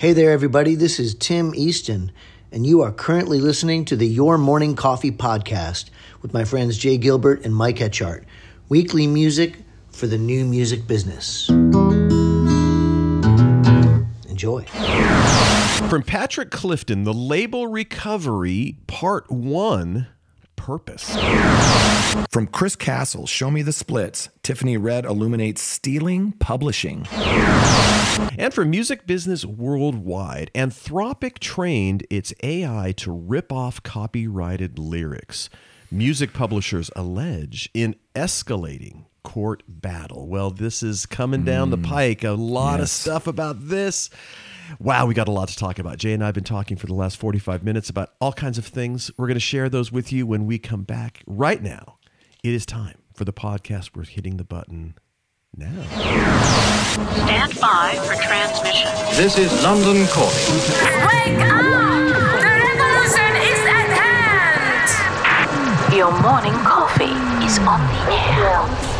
Hey there, everybody. This is Tim Easton, and you are currently listening to the Your Morning Coffee podcast with my friends Jay Gilbert and Mike Etchart. Weekly music for the new music business. Enjoy. From Patrick Clifton, the label recovery, part one purpose. From Chris Castle, Show Me the Splits, Tiffany Red illuminates stealing publishing. And for music business worldwide, Anthropic trained its AI to rip off copyrighted lyrics. Music publishers allege in escalating court battle. Well, this is coming down the mm. pike. A lot of stuff about this. Wow, we got a lot to talk about. Jay and I have been talking for the last 45 minutes about all kinds of things. We're going to share those with you when we come back. Right now, it is time for the podcast. We're hitting the button now. Stand by for transmission. This is London calling. Wake up! The revolution is at hand! Your morning coffee is on the air.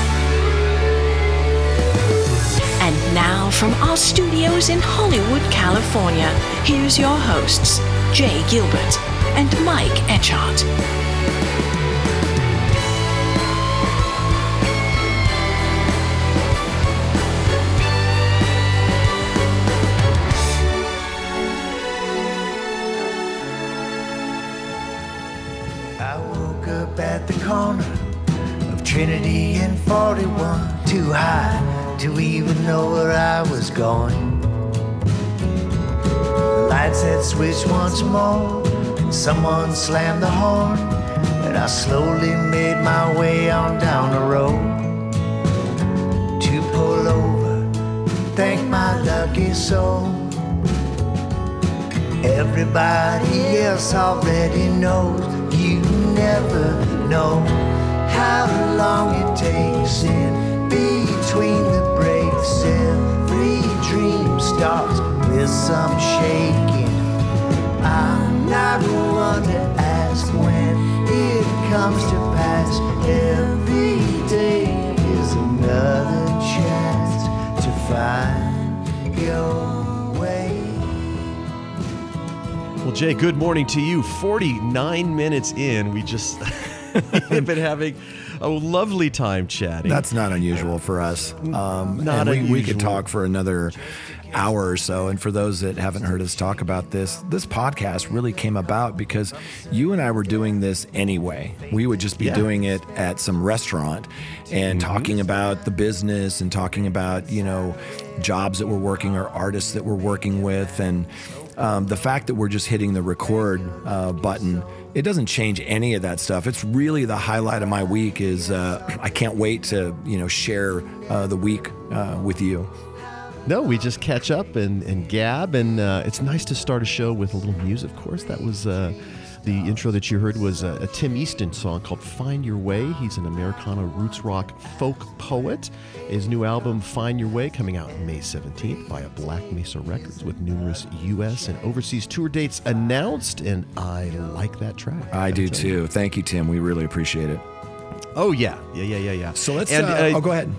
Now, from our studios in Hollywood, California, here's your hosts, Jay Gilbert and Mike Etchart. I woke up at the corner of Trinity and 41, too high to even know where I was going. The lights had switched once more, and someone slammed the horn, and I slowly made my way on down the road to pull over thank my lucky soul. Everybody else already knows you never know how long it takes in between the breaks. Every dream starts with some shaking. I'm not one to ask when it comes to pass. Every day is another chance to find your way. Well, Jay, good morning to you. 49 minutes in, we just have been having a lovely time chatting. That's not unusual for us. Um, Not and we, we could talk for another hour or so. And for those that haven't heard us talk about this, this podcast really came about because you and I were doing this anyway. We would just be Yeah. doing it at some restaurant and talking about the business and talking about, you know, jobs that we're working or artists that we're working with. And um, the fact that we're just hitting the record uh, button it doesn't change any of that stuff. It's really the highlight of my week. Is uh, I can't wait to you know share uh, the week uh, with you. No, we just catch up and, and gab, and uh, it's nice to start a show with a little music. Of course, that was uh, the intro that you heard was a, a Tim Easton song called "Find Your Way." He's an Americana roots rock folk poet. His new album "Find Your Way" coming out May 17th via Black Mesa Records, with numerous U.S. and overseas tour dates announced. And I like that track. I do gotta you. too. Thank you, Tim. We really appreciate it. Oh yeah, yeah, yeah, yeah, yeah. So let's. And, uh, oh, go ahead.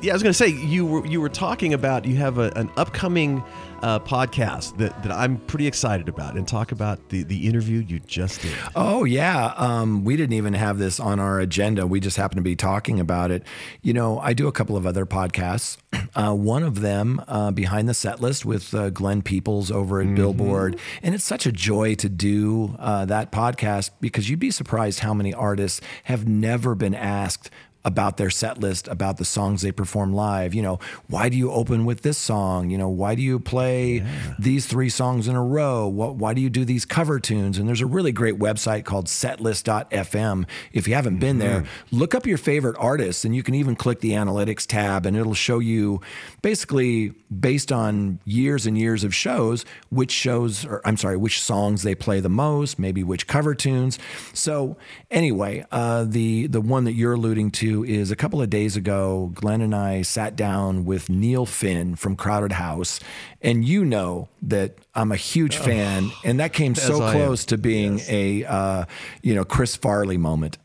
Yeah, I was going to say you were you were talking about you have a, an upcoming uh, podcast that, that I'm pretty excited about, and talk about the the interview you just did. Oh yeah, um, we didn't even have this on our agenda. We just happened to be talking about it. You know, I do a couple of other podcasts. Uh, one of them, uh, behind the set list, with uh, Glenn Peoples over at Billboard, and it's such a joy to do uh, that podcast because you'd be surprised how many artists have never been asked about their set list, about the songs they perform live. You know, why do you open with this song? You know, why do you play these three songs in a row? What, why do you do these cover tunes? And there's a really great website called setlist.fm. If you haven't been there, look up your favorite artists and you can even click the analytics tab and it'll show you basically based on years and years of shows, which shows, or I'm sorry, which songs they play the most, maybe which cover tunes. So anyway, uh, the the one that you're alluding to is a couple of days ago. Glenn and I sat down with Neil Finn from Crowded House, and you know that I'm a huge fan, and that came so close to being a uh, you know Chris Farley moment.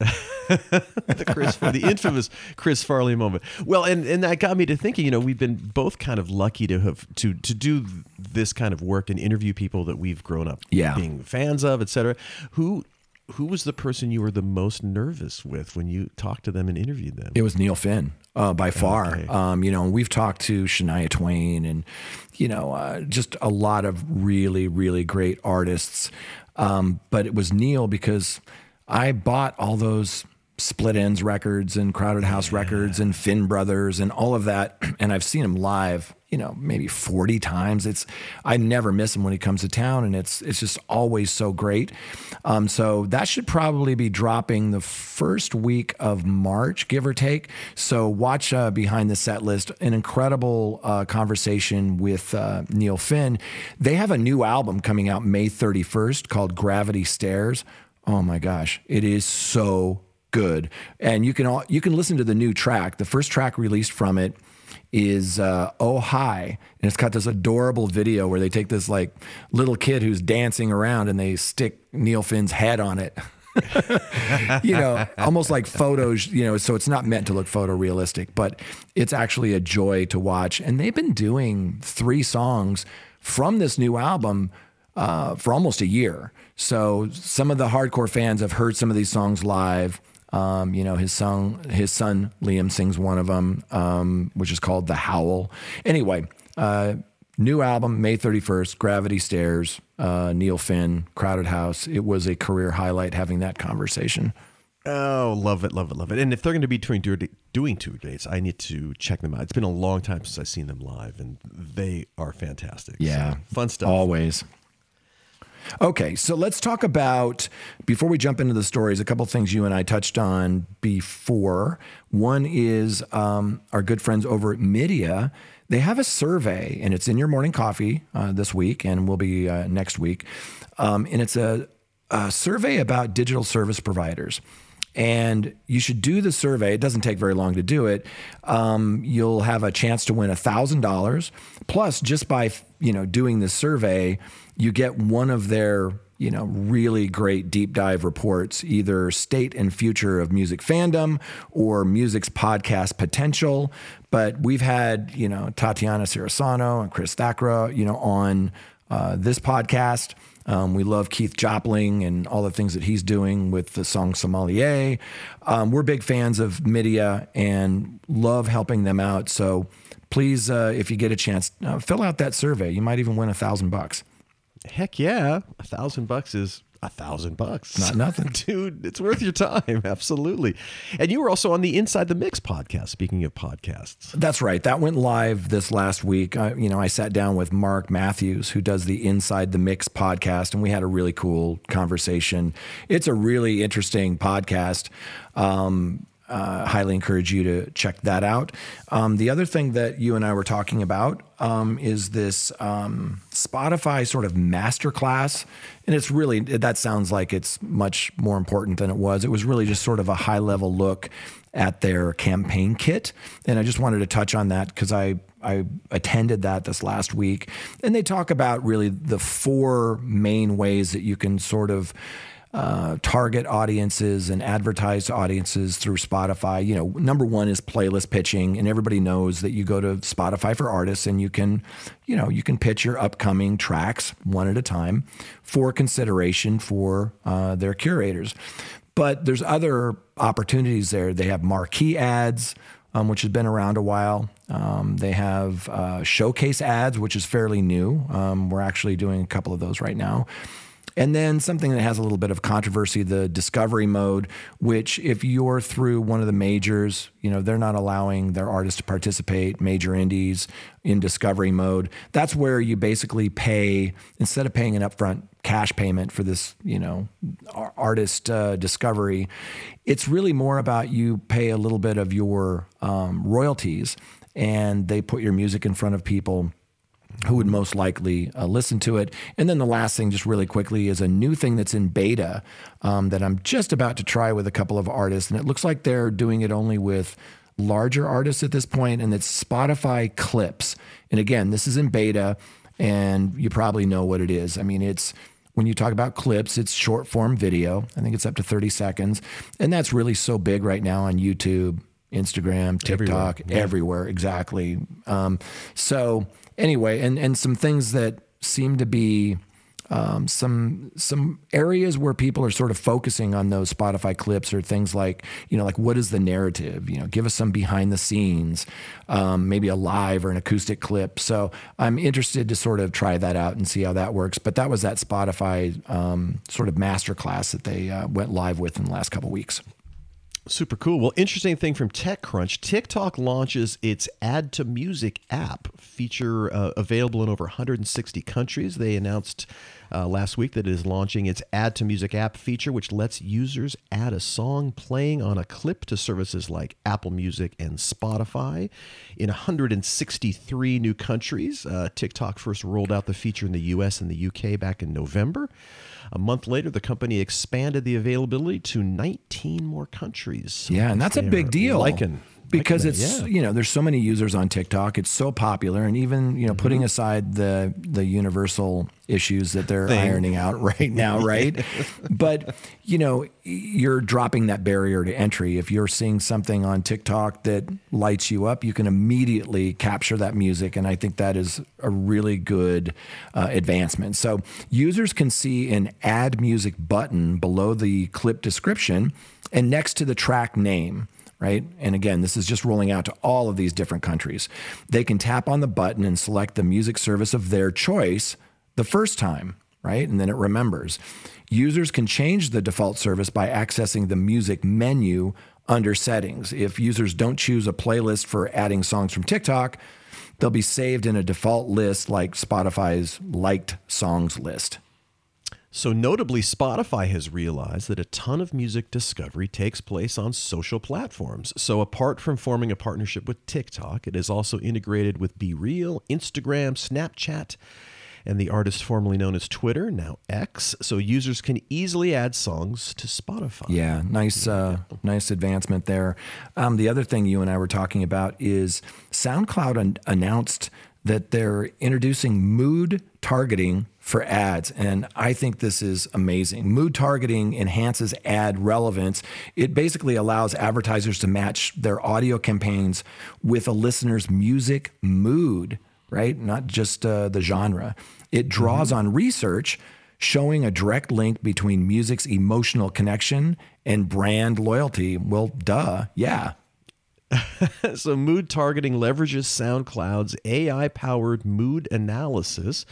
the Chris, the infamous Chris Farley moment. Well, and and that got me to thinking. You know, we've been both kind of lucky to have to to do this kind of work and interview people that we've grown up Yeah. being fans of, et cetera. Who who was the person you were the most nervous with when you talked to them and interviewed them? It was Neil Finn uh, by far. Okay. Um, you know, we've talked to Shania Twain and, you know, uh, just a lot of really, really great artists. Um, but it was Neil because I bought all those Split Enz records and Crowded House records and Finn Brothers and all of that. And I've seen him live, you know, maybe 40 times. It's, I never miss him when he comes to town and it's, it's just always so great. Um, so that should probably be dropping the first week of March, give or take. So watch uh, behind the set list, an incredible uh, conversation with uh, Neil Finn. They have a new album coming out May 31st called Gravity Stairs. Oh my gosh, it is so good. And you can all, you can listen to the new track. The first track released from it is uh, Oh Hi. And it's got this adorable video where they take this like little kid who's dancing around and they stick Neil Finn's head on it. you know, almost like photos, you know, so it's not meant to look photorealistic, but it's actually a joy to watch. And they've been doing three songs from this new album uh, for almost a year. So some of the hardcore fans have heard some of these songs live. Um, you know, his song, his son Liam sings one of them, um, which is called "The Howl." Anyway, uh, new album May thirty first. Gravity Stairs. Uh, Neil Finn, Crowded House. It was a career highlight having that conversation. Oh, love it, love it, love it. And if they're going to be doing doing tour dates, I need to check them out. It's been a long time since I've seen them live, and they are fantastic. Yeah, So, fun stuff. Always. Okay, so let's talk about before we jump into the stories. A couple things you and I touched on before. One is um, our good friends over at Midia. They have a survey, and it's in your morning coffee uh, this week, and will be uh, next week. Um, and it's a, a survey about digital service providers and you should do the survey. It doesn't take very long to do it. Um, you'll have a chance to win thousand dollars. Plus, just by you know doing the survey, you get one of their you know really great deep dive reports, either state and future of music fandom or music's podcast potential. But we've had you know Tatiana Cirisano and Kriss Thakrar you know on uh, this podcast. Um, we love Keith Jopling and all the things that he's doing with the song Sommelier. Um, we're big fans of Midia and love helping them out. So please, uh, if you get a chance, uh, fill out that survey. You might even win a thousand bucks. Heck yeah, a thousand bucks is a thousand bucks. Not nothing. dude. It's worth your time, absolutely. And you were also on the Inside the Mix podcast. Speaking of podcasts, That's right. That went live this last week. I, you know, I sat down with Mark Matthews, who does the Inside the Mix podcast, and we had a really cool conversation. It's a really interesting podcast. Um, uh, highly encourage you to check that out. Um, the other thing that you and I were talking about um, is this um, Spotify sort of masterclass, and it's really that sounds like it's much more important than it was. It was really just sort of a high level look at their campaign kit, and I just wanted to touch on that because I I attended that this last week, and they talk about really the four main ways that you can sort of uh, target audiences and advertise audiences through Spotify. You know, number one is playlist pitching, and everybody knows that you go to Spotify for artists and you can, you know, you can pitch your upcoming tracks one at a time for consideration for uh, their curators. But there's other opportunities there. They have marquee ads, um, which has been around a while. Um, they have uh, showcase ads, which is fairly new. Um, we're actually doing a couple of those right now. And then something that has a little bit of controversy, the discovery mode, which if you're through one of the majors, you know, they're not allowing their artists to participate, major indies in discovery mode. That's where you basically pay, instead of paying an upfront cash payment for this, you know, artist uh, discovery, it's really more about you pay a little bit of your um, royalties and they put your music in front of people who would most likely uh, listen to it. And then the last thing, just really quickly, is a new thing that's in beta um, that I'm just about to try with a couple of artists. And it looks like they're doing it only with larger artists at this point, and it's Spotify Clips. And again, this is in beta, and you probably know what it is. I mean, it's when you talk about clips, it's short form video. I think it's up to 30 seconds. And that's really so big right now on YouTube, Instagram, TikTok, everywhere. exactly. Um, so anyway, and and some things that seem to be um, some some areas where people are sort of focusing on those Spotify clips or things like you know like what is the narrative? You know, give us some behind the scenes, um, maybe a live or an acoustic clip. So I'm interested to sort of try that out and see how that works. But that was that Spotify um, sort of masterclass that they uh, went live with in the last couple weeks. Super cool. Well, interesting thing from TechCrunch TikTok launches its Add to Music app, feature uh, available in over 160 countries. They announced uh, last week that it is launching its Add to Music app feature, which lets users add a song playing on a clip to services like Apple Music and Spotify. In 163 new countries, uh, TikTok first rolled out the feature in the US and the UK back in November. A month later, the company expanded the availability to 19 more countries. Yeah, and that's a big deal. Liking, because it's yeah. you know there's so many users on TikTok. It's so popular, and even you know Mm-hmm. putting aside the the universal issues that they're Thing. ironing out right now, right? but you know you're dropping that barrier to entry. If you're seeing something on TikTok that lights you up, you can immediately capture that music, and I think that is a really good uh, advancement. So users can see an add music button below the clip description and next to the track name right? And again, this is just rolling out to all of these different countries. They can tap on the button and select the music service of their choice the first time, right? And then it remembers. Users can change the default service by accessing the music menu under settings. If users don't choose a playlist for adding songs from TikTok, they'll be saved in a default list like Spotify's liked songs list. So, notably, Spotify has realized that a ton of music discovery takes place on social platforms. So, apart from forming a partnership with TikTok, it is also integrated with BeReal, Instagram, Snapchat, and the artist formerly known as Twitter, now X. So, users can easily add songs to Spotify. Yeah, nice, uh, nice advancement there. Um, the other thing you and I were talking about is SoundCloud an- announced that they're introducing mood targeting for ads, and I think this is amazing. Mood targeting enhances ad relevance. It basically allows advertisers to match their audio campaigns with a listener's music mood, right? Not just uh, the genre. It draws on research showing a direct link between music's emotional connection and brand loyalty. Well, duh, yeah. So, mood targeting leverages SoundCloud's AI powered mood analysis,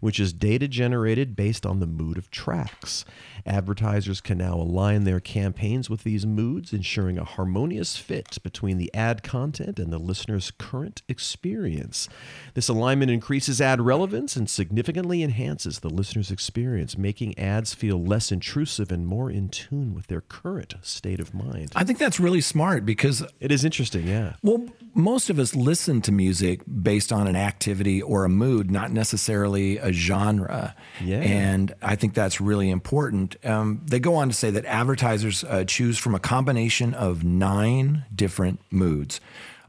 which is data generated based on the mood of tracks. Advertisers can now align their campaigns with these moods, ensuring a harmonious fit between the ad content and the listener's current experience. This alignment increases ad relevance and significantly enhances the listener's experience, making ads feel less intrusive and more in tune with their current state of mind. I think that's really smart because It is interesting, yeah. Well, most of us listen to music based on an activity or a mood, not necessarily a genre. Yeah. And I think that's really important. Um, they go on to say that advertisers uh, choose from a combination of nine different moods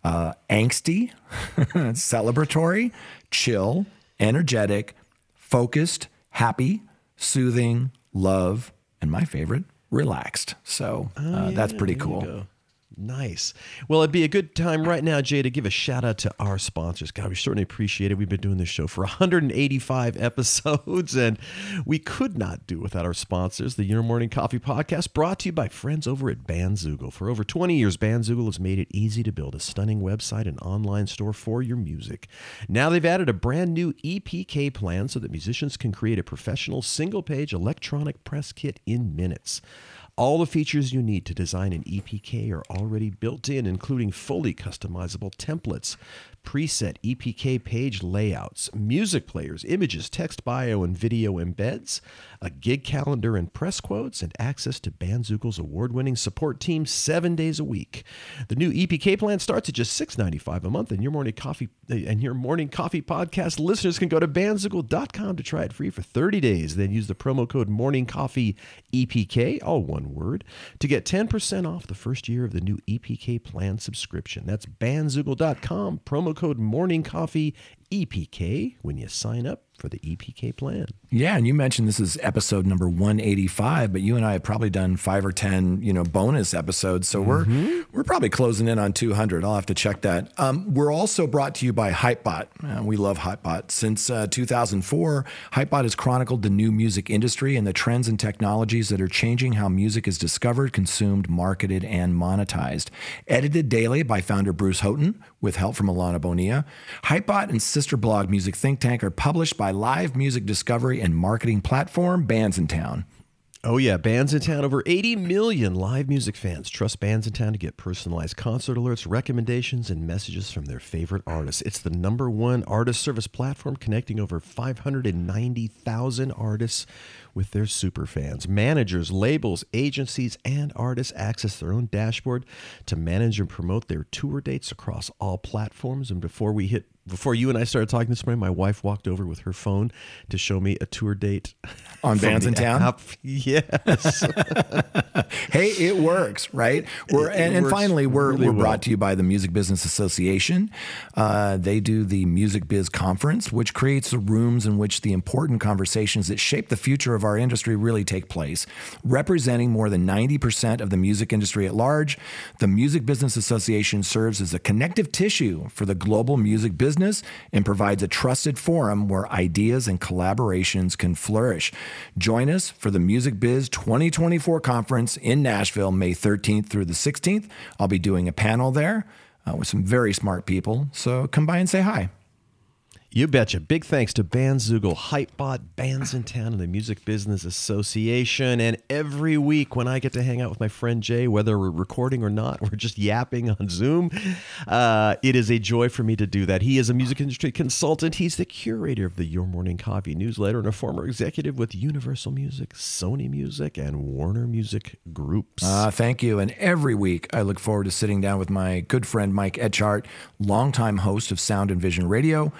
uh, angsty, celebratory, chill, energetic, focused, happy, soothing, love, and my favorite, relaxed. So uh, that's pretty Oh, There you cool. Nice. Well, it'd be a good time right now, Jay, to give a shout out to our sponsors. God, we certainly appreciate it. We've been doing this show for 185 episodes, and we could not do without our sponsors. The Your Morning Coffee Podcast, brought to you by friends over at Bandzoogle. For over 20 years, Bandzoogle has made it easy to build a stunning website and online store for your music. Now they've added a brand new EPK plan so that musicians can create a professional single page electronic press kit in minutes. All the features you need to design an EPK are already built in, including fully customizable templates, preset EPK page layouts, music players, images, text bio, and video embeds, a gig calendar and press quotes, and access to Bandzoogle's award-winning support team seven days a week. The new EPK plan starts at just $6.95 a month, and your morning coffee and your morning coffee podcast listeners can go to bandzoogle.com to try it free for 30 days. Then use the promo code Morning Coffee EPK, all one word, to get 10% off the first year of the new EPK plan subscription. That's bandzoogle.com, promo code Morning Coffee EPK when you sign up for the EPK plan. Yeah, and you mentioned this is episode number 185, but you and I have probably done 5 or 10, you know, bonus episodes, so we're we're probably closing in on 200. I'll have to check that. Um, we're also brought to you by Hypebot. Uh, we love Hypebot. Since uh, 2004, Hypebot has chronicled the new music industry and the trends and technologies that are changing how music is discovered, consumed, marketed, and monetized. Edited daily by founder Bruce Houghton with help from Alana Bonilla. Hypebot and sister blog Music Think Tank are published by live music discovery and marketing platform Bandsintown. Oh yeah, Bandsintown. Over 80 million live music fans trust Bandsintown to get personalized concert alerts, recommendations, and messages from their favorite artists. It's the number one artist service platform connecting over 590,000 artists with their super fans. Managers, labels, agencies, and artists access their own dashboard to manage and promote their tour dates across all platforms. And before we hit before you and I started talking this morning, my wife walked over with her phone to show me a tour date On Bandsintown? app. Yes. hey, it works, right? We're, It and, and works finally, we're, really we're well. brought to you by the Music Business Association. Uh, they do the Music Biz Conference, which creates the rooms in which the important conversations that shape the future of our industry really take place. Representing more than 90% of the music industry at large, the Music Business Association serves as a connective tissue for the global music business and provides a trusted forum where ideas and collaborations can flourish. Join us for the Music Biz 2024 conference in Nashville, May 13th through the 16th. I'll be doing a panel there uh, with some very smart people. So come by and say hi. You betcha. Big thanks to Bandzoogle, Hypebot, Bandsintown, and the Music Business Association. And every week when I get to hang out with my friend Jay, whether we're recording or not, we're just yapping on Zoom. Uh, it is a joy for me to do that. He is a music industry consultant. He's the curator of the Your Morning Coffee newsletter and a former executive with Universal Music, Sony Music, and Warner Music Groups. Uh, thank you. And every week, I look forward to sitting down with my good friend Mike Etchart, longtime host of Sound and Vision Radio,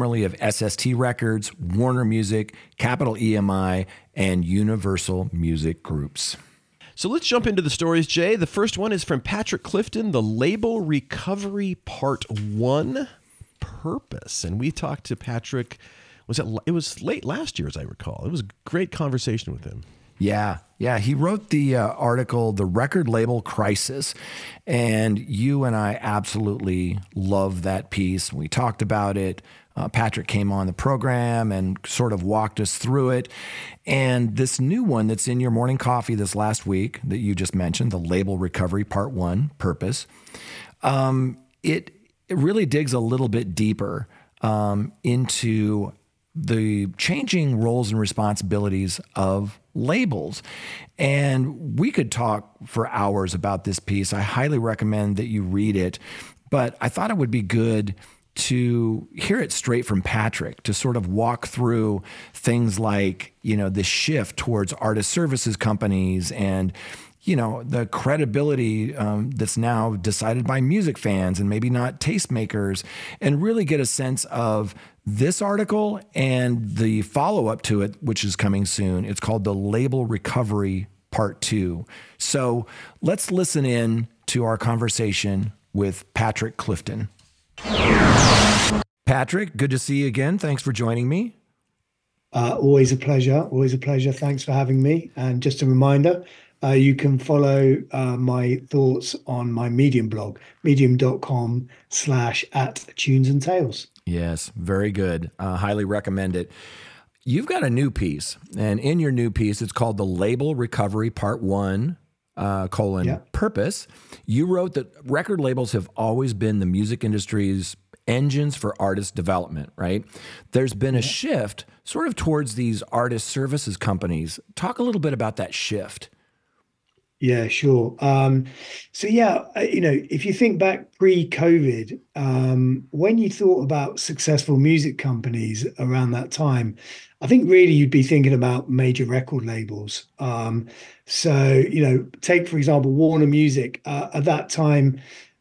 formerly of SST Records, Warner Music, Capitol EMI, and Universal Music Groups. So let's jump into the stories, Jay. The first one is from Patrick Clifton, the label recovery part one purpose. And we talked to Patrick, was it, it was late last year, as I recall. It was a great conversation with him. Yeah, yeah. He wrote the uh, article, The Record Label Crisis. And you and I absolutely love that piece. We talked about it. Uh, Patrick came on the program and sort of walked us through it. And this new one that's in your morning coffee this last week that you just mentioned, the Label Recovery Part One Purpose, um, it, it really digs a little bit deeper um, into the changing roles and responsibilities of labels. And we could talk for hours about this piece. I highly recommend that you read it, but I thought it would be good to hear it straight from Patrick to sort of walk through things like, you know, the shift towards artist services companies and you know the credibility um, that's now decided by music fans and maybe not tastemakers and really get a sense of this article and the follow-up to it which is coming soon. It's called the label recovery part two. So let's listen in to our conversation with patrick clifton patrick good to see you again thanks for joining me Uh, always a pleasure. Always a pleasure. Thanks for having me. And just a reminder, uh, you can follow uh, my thoughts on my Medium blog, medium.com slash at tunes and tales. Yes, very good. Uh, highly recommend it. You've got a new piece, and in your new piece, it's called the Label Recovery Part One. Uh, colon Yeah. purpose. You wrote that record labels have always been the music industry's engines for artist development, right? There's been a shift sort of towards these artist services companies. Talk a little bit about that shift. Yeah, sure. Um, so yeah, you know, if you think back pre-COVID, um, when you thought about successful music companies around that time, I think really you'd be thinking about major record labels. Um, so you know, take for example Warner Music uh, at that time,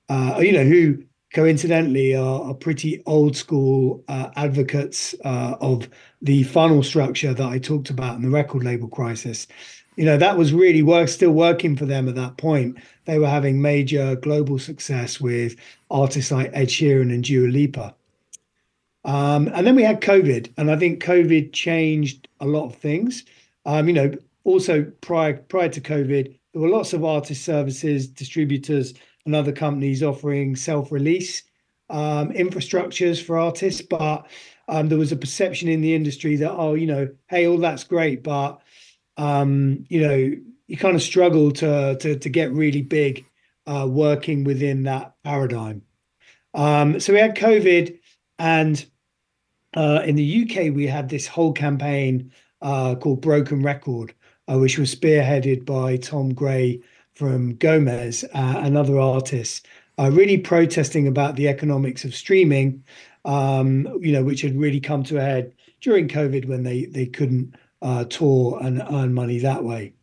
uh, you know, who coincidentally are, are pretty old school uh, advocates uh, of the funnel structure that I talked about in the record label crisis. You know that was really work still working for them at that point. They were having major global success with artists like ed sheeran and dua lipa um, and then we had covid and i think covid changed a lot of things um, you know also prior prior to covid there were lots of artist services distributors and other companies offering self-release um, infrastructures for artists but um, there was a perception in the industry that oh you know hey all that's great but um, you know, you kind of struggle to to to get really big uh, working within that paradigm. Um, so we had COVID, and uh, in the UK we had this whole campaign uh, called Broken Record, uh, which was spearheaded by Tom Gray from Gomez uh, and other artists, uh, really protesting about the economics of streaming. Um, you know, which had really come to a head during COVID when they they couldn't uh, tour and earn money that way.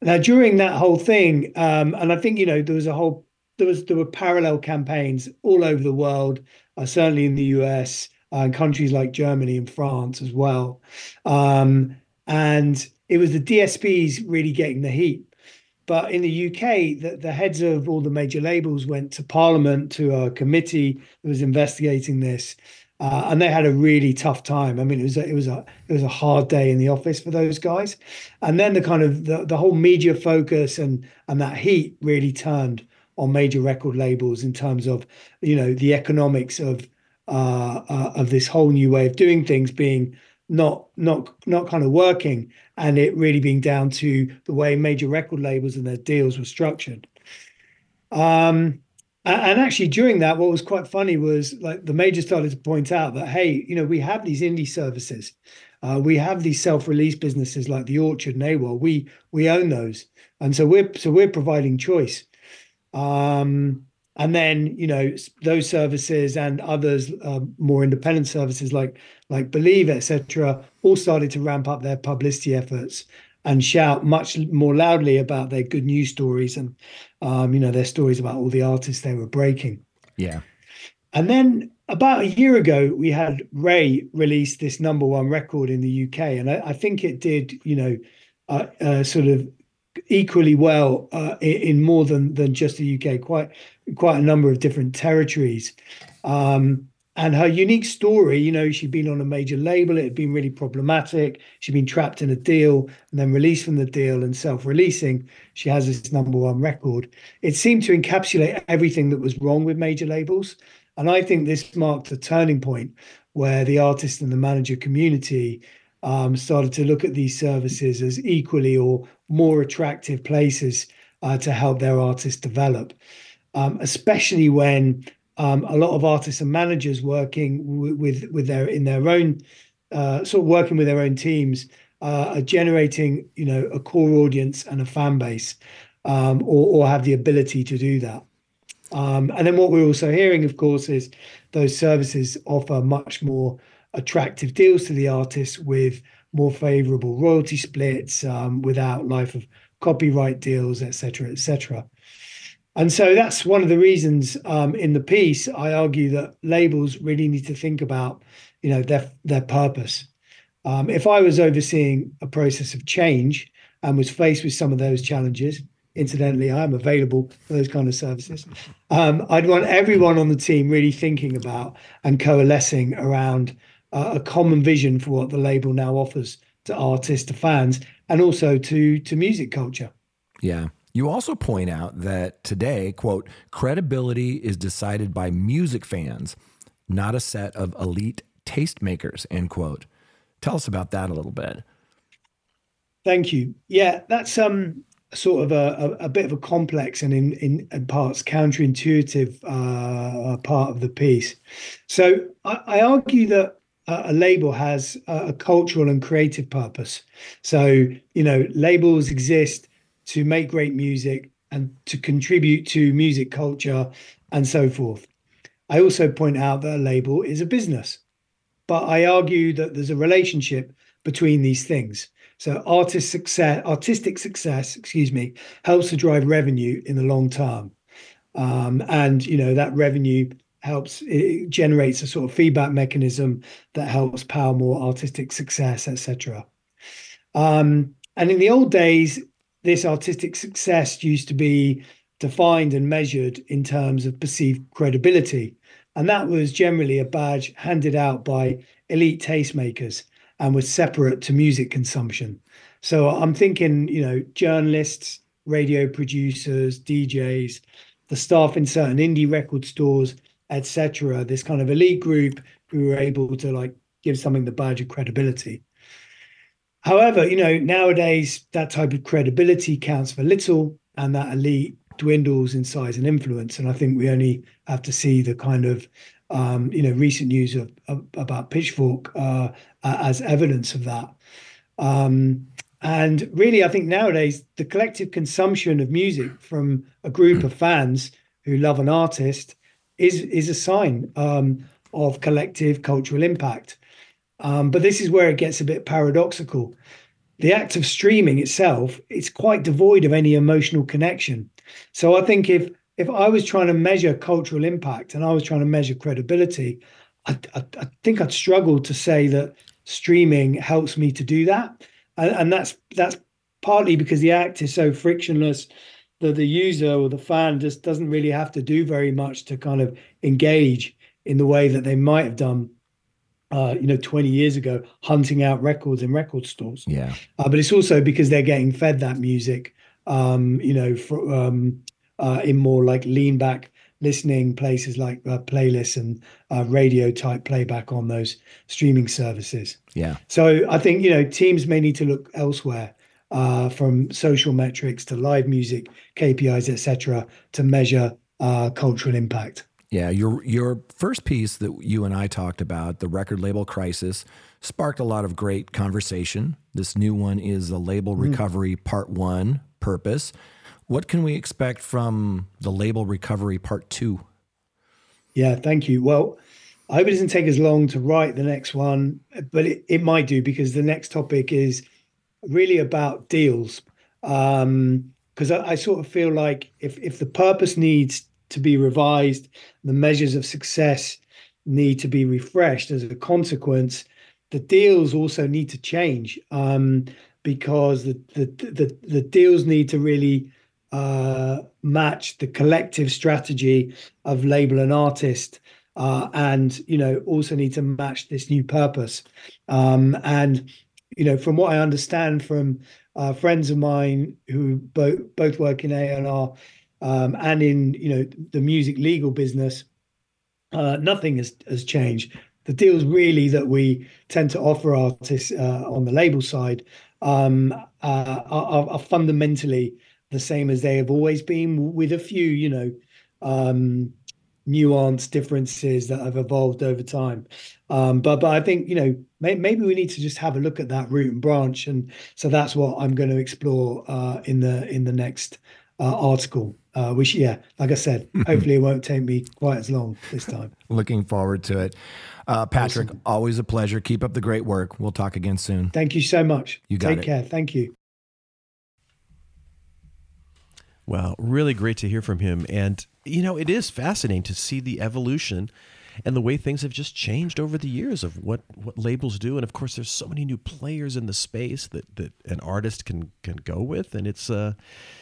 Now, during that whole thing, um, and I think you know there was a whole there was there were parallel campaigns all over the world, certainly in the US uh, and countries like Germany and France as well, um, and it was the DSPs really getting the heat. But in the UK, the, heads of all the major labels went to Parliament to a committee that was investigating this, uh, and they had a really tough time. I mean, it was a, hard day in the office for those guys. And then the kind of the, the whole media focus and and that heat really turned on major record labels in terms of you know the economics of uh, uh, of this whole new way of doing things being not not not kind of working, and it really being down to the way major record labels and their deals were structured. Um, and actually, during that, what was quite funny was like the major started to point out that hey, you know, we have these indie services, uh, we have these self-release businesses like the Orchard and AWAL. We we own those, and so we're so we're providing choice. Um, and then you know those services and others uh, more independent services like like Believe etc. all started to ramp up their publicity efforts and shout much more loudly about their good news stories and um, you know their stories about all the artists they were breaking. Yeah. And then about a year ago, we had Raye release this number one record in the UK, and I, I think it did, you know, uh, uh, sort of equally well uh, in, more than than just the UK, quite quite a number of different territories. Um, and her unique story, you know, she'd been on a major label, it had been really problematic. She'd been trapped in a deal and then released from the deal and self releasing. She has this number one record. It seemed to encapsulate everything that was wrong with major labels. And I think this marked a turning point where the artist and the manager community um, started to look at these services as equally or more attractive places uh, to help their artists develop, um, especially when um, a lot of artists and managers working w- with with their in their own uh, sort of working with their own teams uh, are generating you know a core audience and a fan base um, or, or have the ability to do that. Um, and then what we're also hearing of course is those services offer much more attractive deals to the artists with more favorable royalty splits um, without life of copyright deals etc etc and so that's one of the reasons um, in the piece I argue that labels really need to think about, you know, their their purpose. Um, if I was overseeing a process of change and was faced with some of those challenges, incidentally, I am available for those kind of services. I'd want everyone on the team really thinking about and coalescing around uh, a common vision for what the label now offers to artists, to fans, and also to to music culture. Yeah. You also point out that today, quote, credibility is decided by music fans, not a set of elite tastemakers, end quote. Tell us about that a little bit. Thank you. Yeah, that's um sort of a, a, a bit of a complex and in, in, in parts counterintuitive uh, part of the piece. So I, I argue that a label has a cultural and creative purpose. So, you know, labels exist to make great music and to contribute to music culture and so forth. I also point out that a label is a business, but I argue that there's a relationship between these things. So artist success, artistic success, excuse me, helps to drive revenue in the long term. Um, and you know that revenue helps it generates a sort of feedback mechanism that helps power more artistic success, etc. Um, and in the old days, this artistic success used to be defined and measured in terms of perceived credibility, and that was generally a badge handed out by elite tastemakers and was separate to music consumption. So I'm thinking, you know, journalists, radio producers, DJs, the staff in certain indie record stores, etc. This kind of elite group who were able to like give something the badge of credibility. However, you know, nowadays that type of credibility counts for little, and that elite dwindles in size and influence. And I think we only have to see the kind of um, you know, recent news of, of about Pitchfork uh, as evidence of that. Um, and really, I think nowadays the collective consumption of music from a group of fans who love an artist is is a sign um, of collective cultural impact. Um, but this is where it gets a bit paradoxical. The act of streaming itself is quite devoid of any emotional connection. So I think if if I was trying to measure cultural impact and I was trying to measure credibility, I, I, I think I'd struggle to say that streaming helps me to do that, and, and that's that's partly because the act is so frictionless that the user or the fan just doesn't really have to do very much to kind of engage in the way that they might have done uh, you know, 20 years ago, hunting out records in record stores. Yeah. Uh, but it's also because they're getting fed that music, um, you know, for, um, uh, in more like lean back listening places like uh, playlists and uh, radio type playback on those streaming services. Yeah. So I think you know teams may need to look elsewhere, uh, from social metrics to live music KPIs, etc., to measure uh, cultural impact. Yeah, your your first piece that you and I talked about, the record label crisis, sparked a lot of great conversation. This new one is the label mm. recovery part one purpose. What can we expect from the label recovery part two? Yeah, thank you. Well, I hope it doesn't take as long to write the next one, but it, it might do because the next topic is really about deals. Because um, I, I sort of feel like if if the purpose needs to be revised, the measures of success need to be refreshed as a consequence. The deals also need to change um, because the, the the the deals need to really uh, match the collective strategy of label and artist uh, and you know also need to match this new purpose um, and you know from what i understand from uh, friends of mine who both both work in a&r um, and in you know the music legal business uh, nothing has, has changed. The deals really that we tend to offer artists uh, on the label side um, uh, are, are fundamentally the same as they have always been, with a few, you know, um, nuance differences that have evolved over time. Um, but but I think you know may, maybe we need to just have a look at that root and branch, and so that's what I'm going to explore uh, in the in the next uh, article. Uh, which yeah, like I said, hopefully it won't take me quite as long this time. Looking forward to it. Uh, Patrick, awesome. always a pleasure. Keep up the great work. We'll talk again soon. Thank you so much. You got Take it. care. Thank you. Well, really great to hear from him. And, you know, it is fascinating to see the evolution and the way things have just changed over the years of what, what labels do. And of course, there's so many new players in the space that, that an artist can, can go with. And it's uh,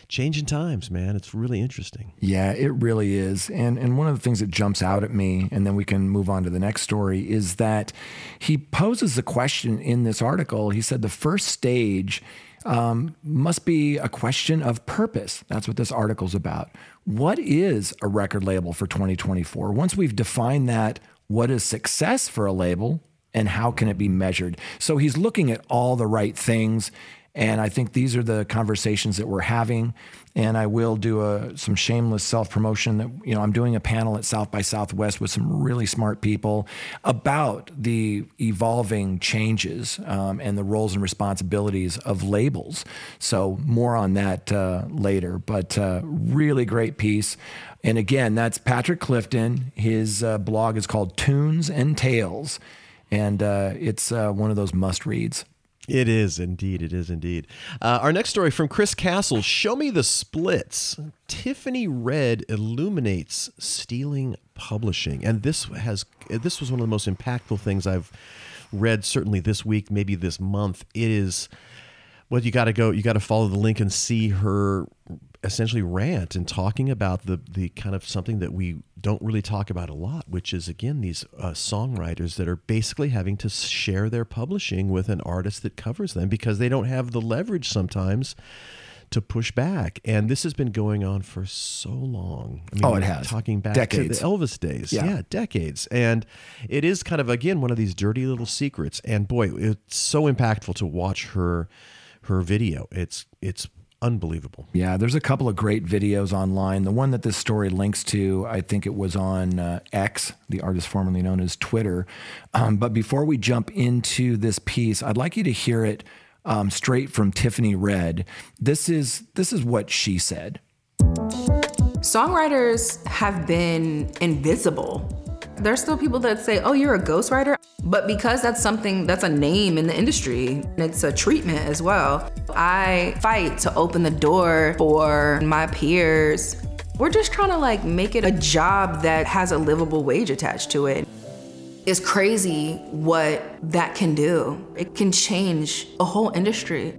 changing times, man. It's really interesting. Yeah, it really is. And, and one of the things that jumps out at me, and then we can move on to the next story, is that he poses the question in this article. He said the first stage um, must be a question of purpose. That's what this article's about. What is a record label for 2024? Once we've defined that, what is success for a label and how can it be measured? So he's looking at all the right things. And I think these are the conversations that we're having. And I will do a, some shameless self promotion that, you know, I'm doing a panel at South by Southwest with some really smart people about the evolving changes um, and the roles and responsibilities of labels. So, more on that uh, later. But uh, really great piece. And again, that's Patrick Clifton. His uh, blog is called Tunes and Tales. And uh, it's uh, one of those must reads. It is indeed. It is indeed. Uh, our next story from Chris Castle Show Me the Splits. Tiffany Red illuminates stealing publishing. And this has this was one of the most impactful things I've read, certainly this week, maybe this month. It is well, you got to go, you got to follow the link and see her essentially rant and talking about the the kind of something that we don't really talk about a lot, which is again these uh, songwriters that are basically having to share their publishing with an artist that covers them because they don't have the leverage sometimes to push back. And this has been going on for so long. I mean, oh, it has. Talking back decades. to the Elvis days. Yeah. yeah, decades. And it is kind of again one of these dirty little secrets. And boy, it's so impactful to watch her her video. It's it's unbelievable. Yeah, there's a couple of great videos online. The one that this story links to, I think it was on uh, X, the artist formerly known as Twitter. Um, but before we jump into this piece, I'd like you to hear it um, straight from Tiffany Red. This is this is what she said. Songwriters have been invisible there's still people that say, oh, you're a ghostwriter. But because that's something that's a name in the industry, and it's a treatment as well. I fight to open the door for my peers. We're just trying to like make it a job that has a livable wage attached to it. It's crazy what that can do. It can change a whole industry.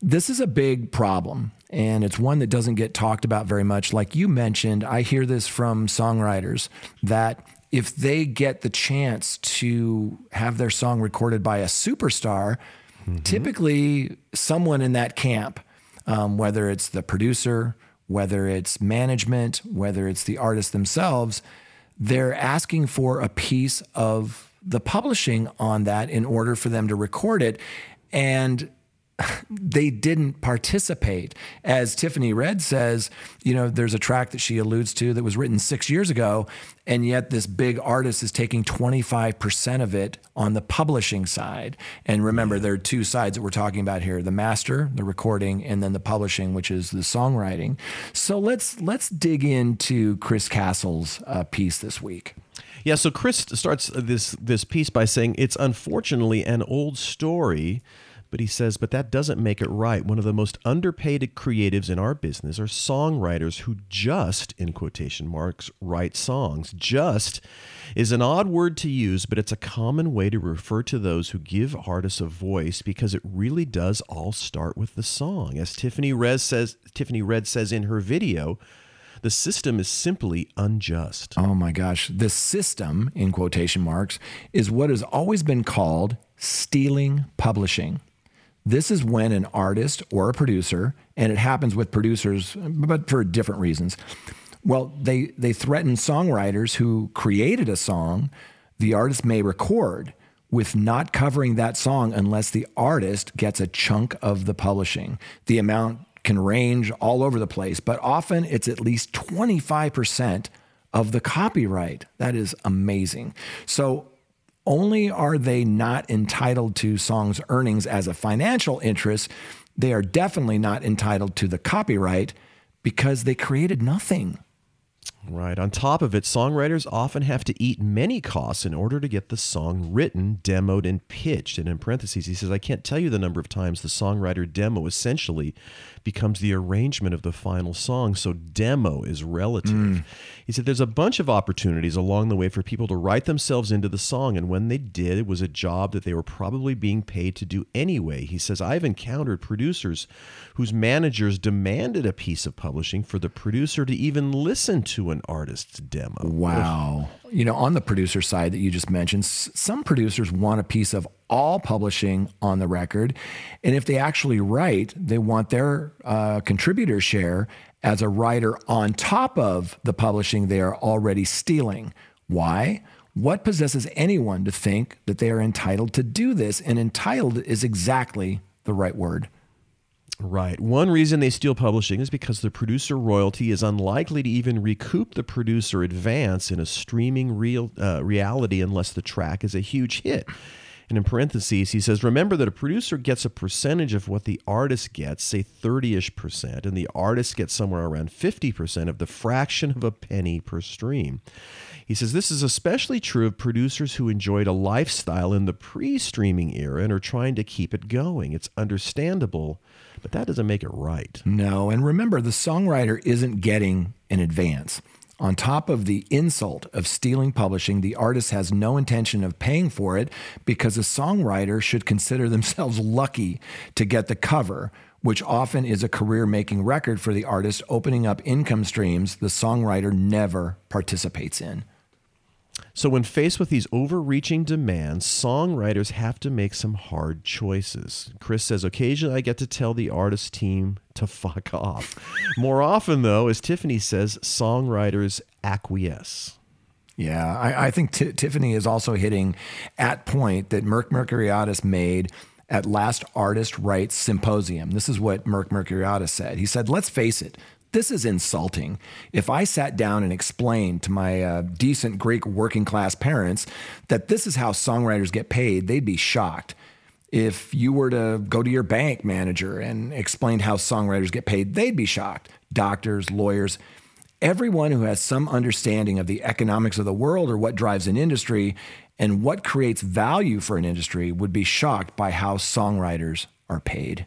This is a big problem and it's one that doesn't get talked about very much. Like you mentioned, I hear this from songwriters that if they get the chance to have their song recorded by a superstar, mm-hmm. typically someone in that camp, um, whether it's the producer, whether it's management, whether it's the artist themselves, they're asking for a piece of the publishing on that in order for them to record it. And they didn't participate. As Tiffany Red says, you know, there's a track that she alludes to that was written six years ago, and yet this big artist is taking 25% of it on the publishing side. And remember, there are two sides that we're talking about here: the master, the recording, and then the publishing, which is the songwriting. So let's let's dig into Chris Castle's uh, piece this week. Yeah, so Chris starts this this piece by saying it's unfortunately an old story but he says, but that doesn't make it right. One of the most underpaid creatives in our business are songwriters who just, in quotation marks, write songs. Just is an odd word to use, but it's a common way to refer to those who give artists a voice because it really does all start with the song. As Tiffany Red says, Tiffany Red says in her video, the system is simply unjust. Oh my gosh. The system, in quotation marks, is what has always been called stealing publishing. This is when an artist or a producer, and it happens with producers, but for different reasons. Well, they, they threaten songwriters who created a song, the artist may record with not covering that song unless the artist gets a chunk of the publishing. The amount can range all over the place, but often it's at least 25% of the copyright. That is amazing. So only are they not entitled to songs' earnings as a financial interest, they are definitely not entitled to the copyright because they created nothing. Right. On top of it, songwriters often have to eat many costs in order to get the song written, demoed, and pitched. And in parentheses, he says, I can't tell you the number of times the songwriter demo essentially becomes the arrangement of the final song. So demo is relative. Mm. He said there's a bunch of opportunities along the way for people to write themselves into the song. And when they did, it was a job that they were probably being paid to do anyway. He says, I've encountered producers whose managers demanded a piece of publishing for the producer to even listen to to an artist's demo. Wow. You know, on the producer side that you just mentioned, some producers want a piece of all publishing on the record. And if they actually write, they want their uh, contributor share as a writer on top of the publishing they are already stealing. Why? What possesses anyone to think that they are entitled to do this? And entitled is exactly the right word. Right. One reason they steal publishing is because the producer royalty is unlikely to even recoup the producer advance in a streaming real uh, reality unless the track is a huge hit. And in parentheses, he says, remember that a producer gets a percentage of what the artist gets, say 30 ish percent, and the artist gets somewhere around 50% of the fraction of a penny per stream. He says this is especially true of producers who enjoyed a lifestyle in the pre streaming era and are trying to keep it going. It's understandable, but that doesn't make it right. No, and remember, the songwriter isn't getting an advance. On top of the insult of stealing publishing, the artist has no intention of paying for it because a songwriter should consider themselves lucky to get the cover, which often is a career making record for the artist, opening up income streams the songwriter never participates in. So, when faced with these overreaching demands, songwriters have to make some hard choices. Chris says, occasionally I get to tell the artist team to fuck off. More often, though, as Tiffany says, songwriters acquiesce. Yeah, I, I think T- Tiffany is also hitting at point that Merck Mercuriadis made at last Artist Rights Symposium. This is what Merck Mercuriadis said. He said, "Let's face it." This is insulting. If I sat down and explained to my uh, decent Greek working class parents that this is how songwriters get paid, they'd be shocked. If you were to go to your bank manager and explain how songwriters get paid, they'd be shocked. Doctors, lawyers, everyone who has some understanding of the economics of the world or what drives an industry and what creates value for an industry would be shocked by how songwriters are paid.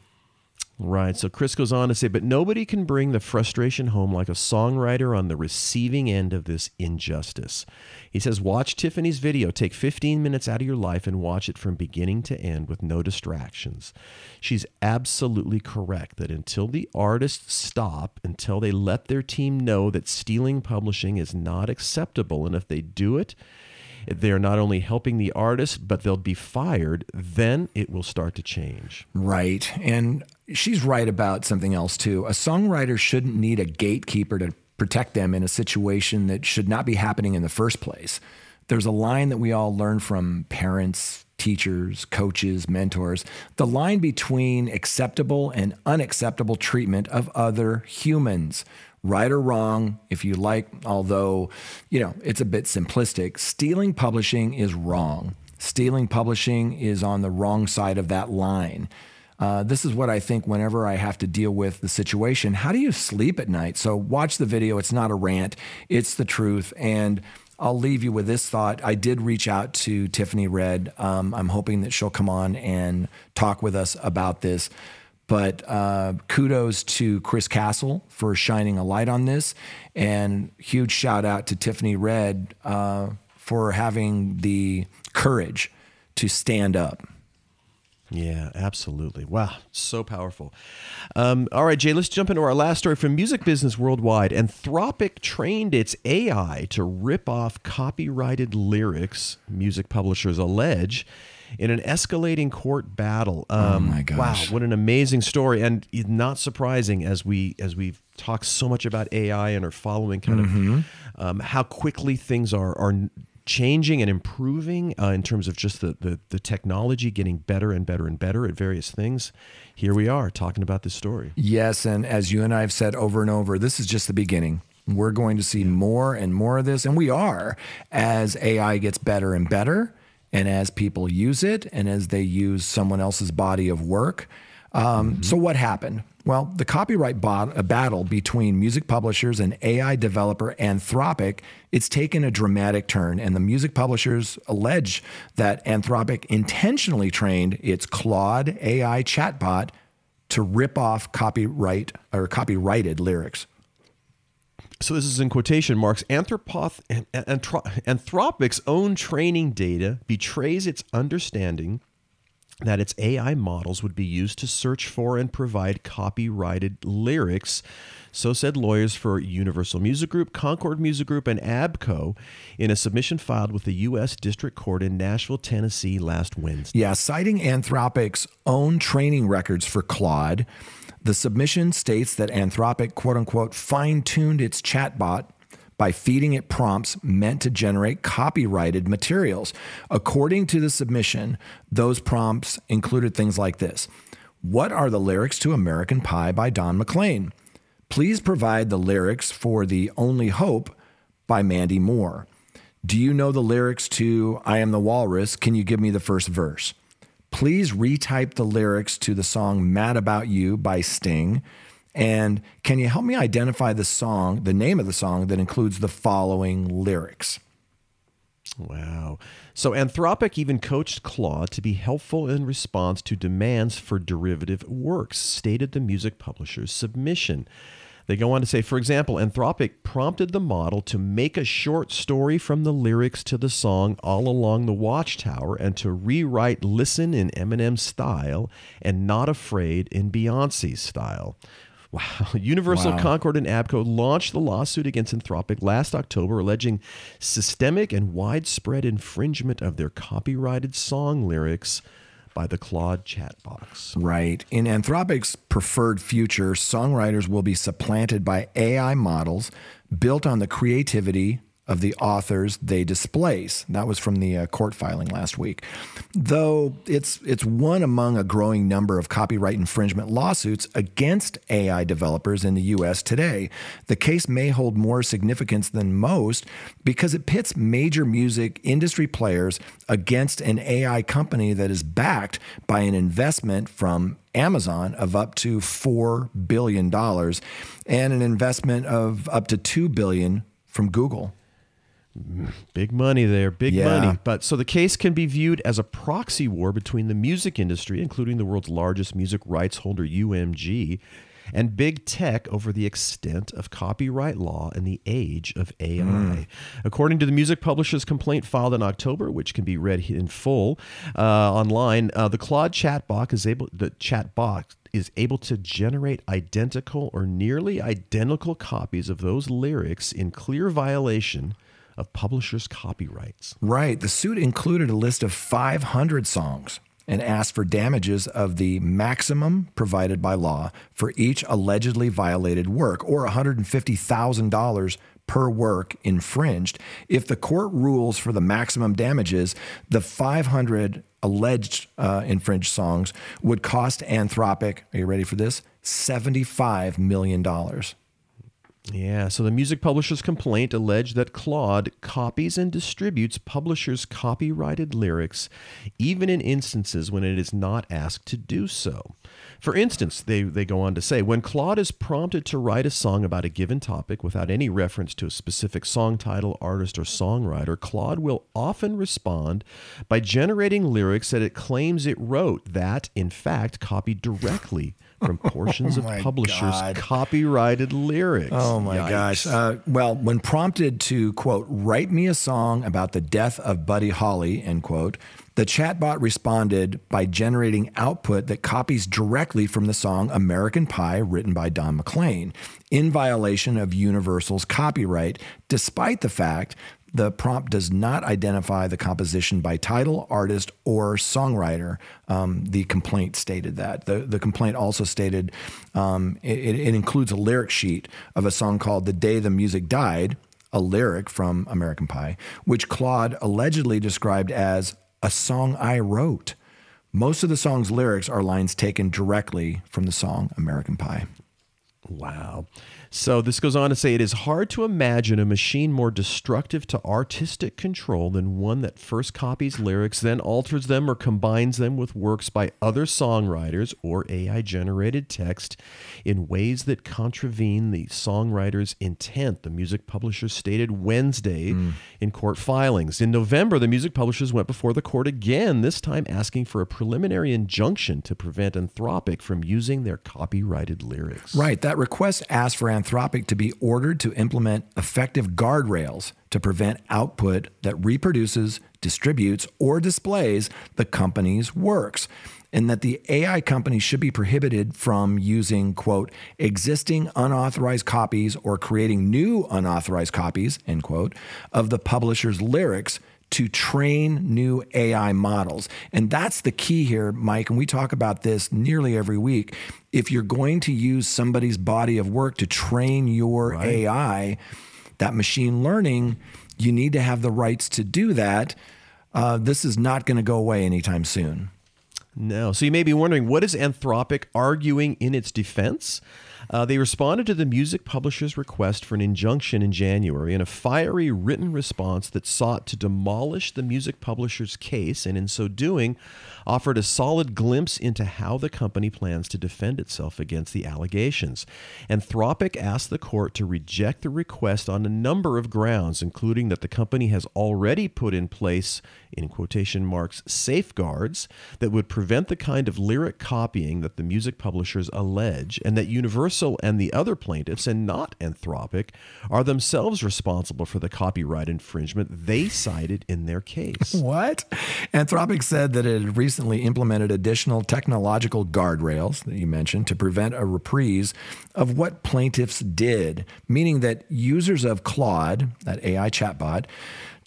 Right. So Chris goes on to say, but nobody can bring the frustration home like a songwriter on the receiving end of this injustice. He says, watch Tiffany's video. Take 15 minutes out of your life and watch it from beginning to end with no distractions. She's absolutely correct that until the artists stop, until they let their team know that stealing publishing is not acceptable, and if they do it, they're not only helping the artist, but they'll be fired, then it will start to change. Right. And she's right about something else too. A songwriter shouldn't need a gatekeeper to protect them in a situation that should not be happening in the first place. There's a line that we all learn from parents, teachers, coaches, mentors the line between acceptable and unacceptable treatment of other humans. Right or wrong, if you like, although, you know, it's a bit simplistic, stealing publishing is wrong. Stealing publishing is on the wrong side of that line. Uh, this is what I think whenever I have to deal with the situation. How do you sleep at night? So, watch the video. It's not a rant, it's the truth. And I'll leave you with this thought. I did reach out to Tiffany Red. Um, I'm hoping that she'll come on and talk with us about this. But uh, kudos to Chris Castle for shining a light on this. And huge shout out to Tiffany Red uh, for having the courage to stand up. Yeah, absolutely. Wow, so powerful. Um, all right, Jay, let's jump into our last story from Music Business Worldwide. Anthropic trained its AI to rip off copyrighted lyrics, music publishers allege, in an escalating court battle. Um, my gosh. Wow, what an amazing story, and not surprising as we as we've talked so much about AI and are following kind of um, how quickly things are are changing and improving uh, in terms of just the, the the technology getting better and better and better at various things. Here we are talking about this story. Yes, and as you and I have said over and over, this is just the beginning. We're going to see more and more of this, and we are as AI gets better and better, and as people use it, and as they use someone else's body of work. Um, So, what happened? Well, the copyright battle between music publishers and AI developer Anthropic, it's taken a dramatic turn, and the music publishers allege that Anthropic intentionally trained its Claude AI chatbot to rip off copyright or copyrighted lyrics. So this is in quotation marks. Anthropoth, an- anthro- Anthropic's own training data betrays its understanding that its AI models would be used to search for and provide copyrighted lyrics. So said lawyers for Universal Music Group, Concord Music Group, and ABKCO in a submission filed with the U.S. District Court in Nashville, Tennessee last Wednesday. Yeah, citing Anthropic's own training records for Claude, the submission states that Anthropic, quote unquote, fine tuned its chatbot by feeding it prompts meant to generate copyrighted materials. According to the submission, those prompts included things like this What are the lyrics to American Pie by Don McLean? Please provide the lyrics for The Only Hope by Mandy Moore. Do you know the lyrics to I Am the Walrus? Can you give me the first verse? Please retype the lyrics to the song Mad About You by Sting. And can you help me identify the song, the name of the song that includes the following lyrics? Wow. So Anthropic even coached Claude to be helpful in response to demands for derivative works, stated the music publisher's submission. They go on to say, for example, Anthropic prompted the model to make a short story from the lyrics to the song All Along the Watchtower and to rewrite Listen in Eminem style and Not Afraid in Beyonce's style. Wow. Universal Wow. Concord and ABKCO launched the lawsuit against Anthropic last October, alleging systemic and widespread infringement of their copyrighted song lyrics by the Claude chatbox. Right. In Anthropic's preferred future, songwriters will be supplanted by AI models built on the creativity of the authors they displace. That was from the uh, court filing last week. Though it's it's one among a growing number of copyright infringement lawsuits against AI developers in the US today. The case may hold more significance than most because it pits major music industry players against an AI company that is backed by an investment from Amazon of up to $4 billion and an investment of up to 2 billion from Google. Big money there, big Yeah. money. But so the case can be viewed as a proxy war between the music industry, including the world's largest music rights holder, UMG, and big tech over the extent of copyright law in the age of AI. According to the music publisher's complaint filed in October, which can be read in full uh, online, uh, the Claude chatbot is able the chatbot is able to generate identical or nearly identical copies of those lyrics in clear violation of publishers' copyrights. Right. The suit included a list of 500 songs and asked for damages of the maximum provided by law for each allegedly violated work, or $150,000 per work infringed. If the court rules for the maximum damages, the 500 alleged uh, infringed songs would cost Anthropic, are you ready for this? $75 million. Yeah, so the music publisher's complaint alleged that Claude copies and distributes publishers' copyrighted lyrics, even in instances when it is not asked to do so. For instance, they, they go on to say when Claude is prompted to write a song about a given topic without any reference to a specific song title, artist, or songwriter, Claude will often respond by generating lyrics that it claims it wrote that, in fact, copied directly from portions of Oh my publishers' God. copyrighted lyrics. Oh my Yikes. gosh. Uh, well, when prompted to, quote, write me a song about the death of Buddy Holly, end quote, the chatbot responded by generating output that copies directly from the song American Pie, written by Don McLean, in violation of Universal's copyright, despite the fact the prompt does not identify the composition by title, artist, or songwriter. Um, the complaint stated that. The, the complaint also stated um, it, it includes a lyric sheet of a song called The Day the Music Died, a lyric from American Pie, which Claude allegedly described as a song I wrote. Most of the song's lyrics are lines taken directly from the song American Pie. Wow. So this goes on to say it is hard to imagine a machine more destructive to artistic control than one that first copies lyrics, then alters them or combines them with works by other songwriters or AI generated text in ways that contravene the songwriter's intent, the music publishers stated Wednesday mm. in court filings. In November, the music publishers went before the court again, this time asking for a preliminary injunction to prevent Anthropic from using their copyrighted lyrics. Right. That request asked for Anthropic to be ordered to implement effective guardrails to prevent output that reproduces, distributes, or displays the company's works and that the AI company should be prohibited from using, quote, existing unauthorized copies or creating new unauthorized copies, end quote, of the publisher's lyrics to train new AI models. And that's the key here, Mike. And we talk about this nearly every week. If you're going to use somebody's body of work to train your right. AI, that machine learning, you need to have the rights to do that. Uh, this is not going to go away anytime soon. No. So you may be wondering what is Anthropic arguing in its defense? Uh, they responded to the music publisher's request for an injunction in January in a fiery written response that sought to demolish the music publisher's case and, in so doing, offered a solid glimpse into how the company plans to defend itself against the allegations. Anthropic asked the court to reject the request on a number of grounds, including that the company has already put in place, in quotation marks, safeguards that would prevent the kind of lyric copying that the music publishers allege, and that Universal and the other plaintiffs, and not Anthropic, are themselves responsible for the copyright infringement they cited in their case. What? Anthropic said that it had recently implemented additional technological guardrails that you mentioned to prevent a reprise of what plaintiffs did, meaning that users of Claude, that AI chatbot,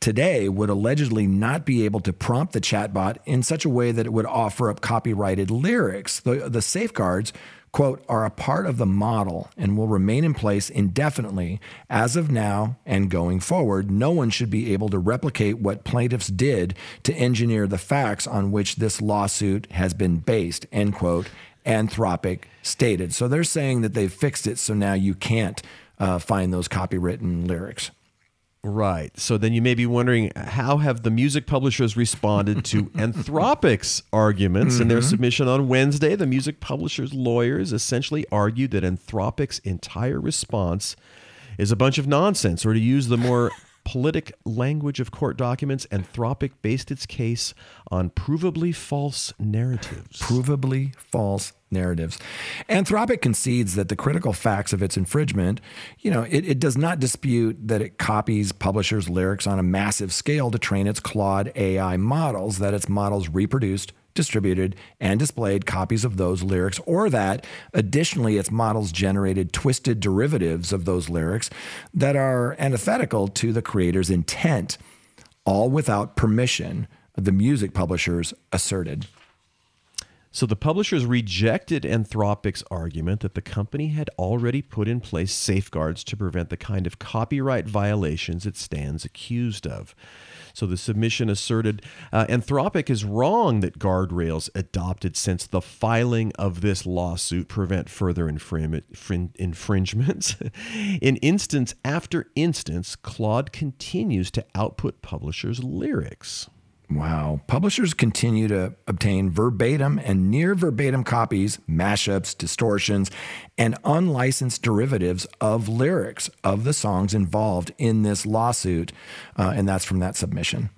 today would allegedly not be able to prompt the chatbot in such a way that it would offer up copyrighted lyrics. The, the safeguards, quote, are a part of the model and will remain in place indefinitely as of now and going forward. No one should be able to replicate what plaintiffs did to engineer the facts on which this lawsuit has been based, end quote. Anthropic stated. So they're saying that they've fixed it, so now you can't uh, find those copywritten lyrics. Right. So then you may be wondering how have the music publishers responded to Anthropic's arguments mm-hmm. in their mm-hmm. submission on Wednesday? The music publishers' lawyers essentially argued that Anthropic's entire response is a bunch of nonsense, or to use the more politic language of court documents, Anthropic based its case on provably false narratives. Provably false narratives. Anthropic concedes that the critical facts of its infringement, you know, it, it, does not dispute that it copies publishers' lyrics on a massive scale to train its Claude AI models, that its models reproduced, distributed, and displayed copies of those lyrics, or that additionally its models generated twisted derivatives of those lyrics that are antithetical to the creator's intent, all without permission, the music publishers asserted. So the publishers rejected Anthropic's argument that the company had already put in place safeguards to prevent the kind of copyright violations it stands accused of. So the submission asserted uh, Anthropic is wrong that guardrails adopted since the filing of this lawsuit prevent further infringements. in instance after instance, Claude continues to output publishers' lyrics. Wow. Publishers continue to obtain verbatim and near verbatim copies, mashups, distortions, and unlicensed derivatives of lyrics of the songs involved in this lawsuit. Uh, and that's from that submission.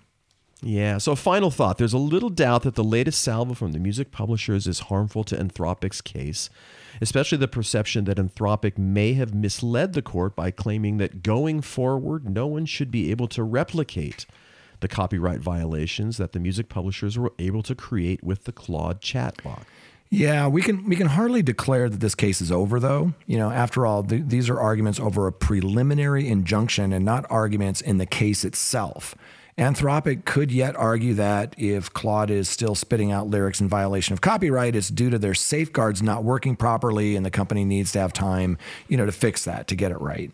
Yeah. So, final thought there's a little doubt that the latest salvo from the music publishers is harmful to Anthropic's case, especially the perception that Anthropic may have misled the court by claiming that going forward, no one should be able to replicate the copyright violations that the music publishers were able to create with the Claude chatbot. Yeah, we can we can hardly declare that this case is over, though. You know, after all, th- these are arguments over a preliminary injunction and not arguments in the case itself. Anthropic could yet argue that if Claude is still spitting out lyrics in violation of copyright, it's due to their safeguards not working properly, and the company needs to have time, you know, to fix that to get it right.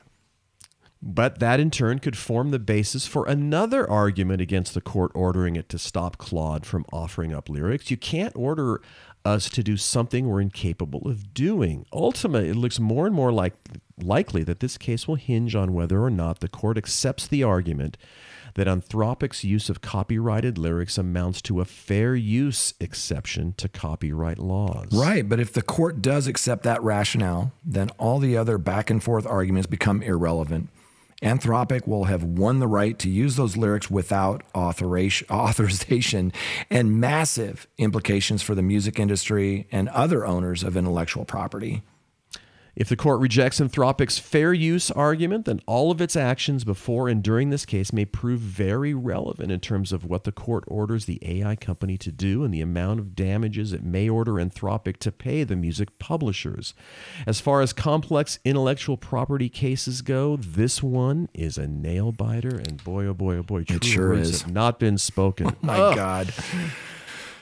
But that in turn could form the basis for another argument against the court ordering it to stop Claude from offering up lyrics. You can't order us to do something we're incapable of doing. Ultimately, it looks more and more like likely that this case will hinge on whether or not the court accepts the argument that Anthropic's use of copyrighted lyrics amounts to a fair use exception to copyright laws. Right, but if the court does accept that rationale, then all the other back and forth arguments become irrelevant. Anthropic will have won the right to use those lyrics without authorization and massive implications for the music industry and other owners of intellectual property. If the court rejects Anthropic's fair use argument, then all of its actions before and during this case may prove very relevant in terms of what the court orders the AI company to do and the amount of damages it may order Anthropic to pay the music publishers. As far as complex intellectual property cases go, this one is a nail biter, and boy, oh boy, oh boy, true sure words is. have not been spoken. Oh my Ugh. God.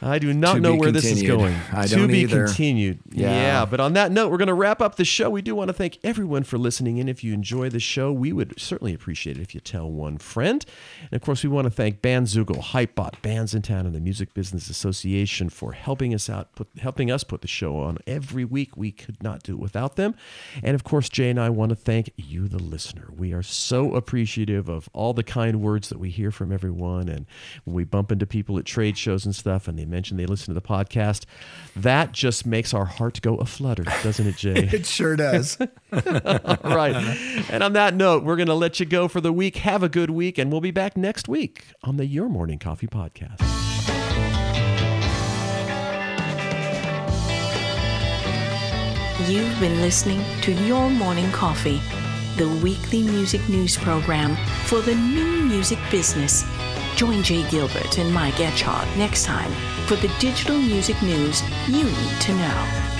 I do not know where this is going. I to don't be either. continued. Yeah. Yeah. But on that note, we're going to wrap up the show. We do want to thank everyone for listening in. If you enjoy the show, we would certainly appreciate it if you tell one friend. And of course, we want to thank Bandzoogle, Hypebot, Bandsintown, and the Music Business Association for helping us out, put, helping us put the show on every week. We could not do it without them. And of course, Jay and I want to thank you, the listener. We are so appreciative of all the kind words that we hear from everyone. And when we bump into people at trade shows and stuff and they mention they listen to the podcast, that just makes our heart go a flutter, doesn't it, Jay? It sure does. All right. And on that note, we're going to let you go for the week. Have a good week, and we'll be back next week on the Your Morning Coffee Podcast. You've been listening to Your Morning Coffee, the weekly music news program for the new music business. Join Jay Gilbert and Mike Etchart next time for the digital music news you need to know.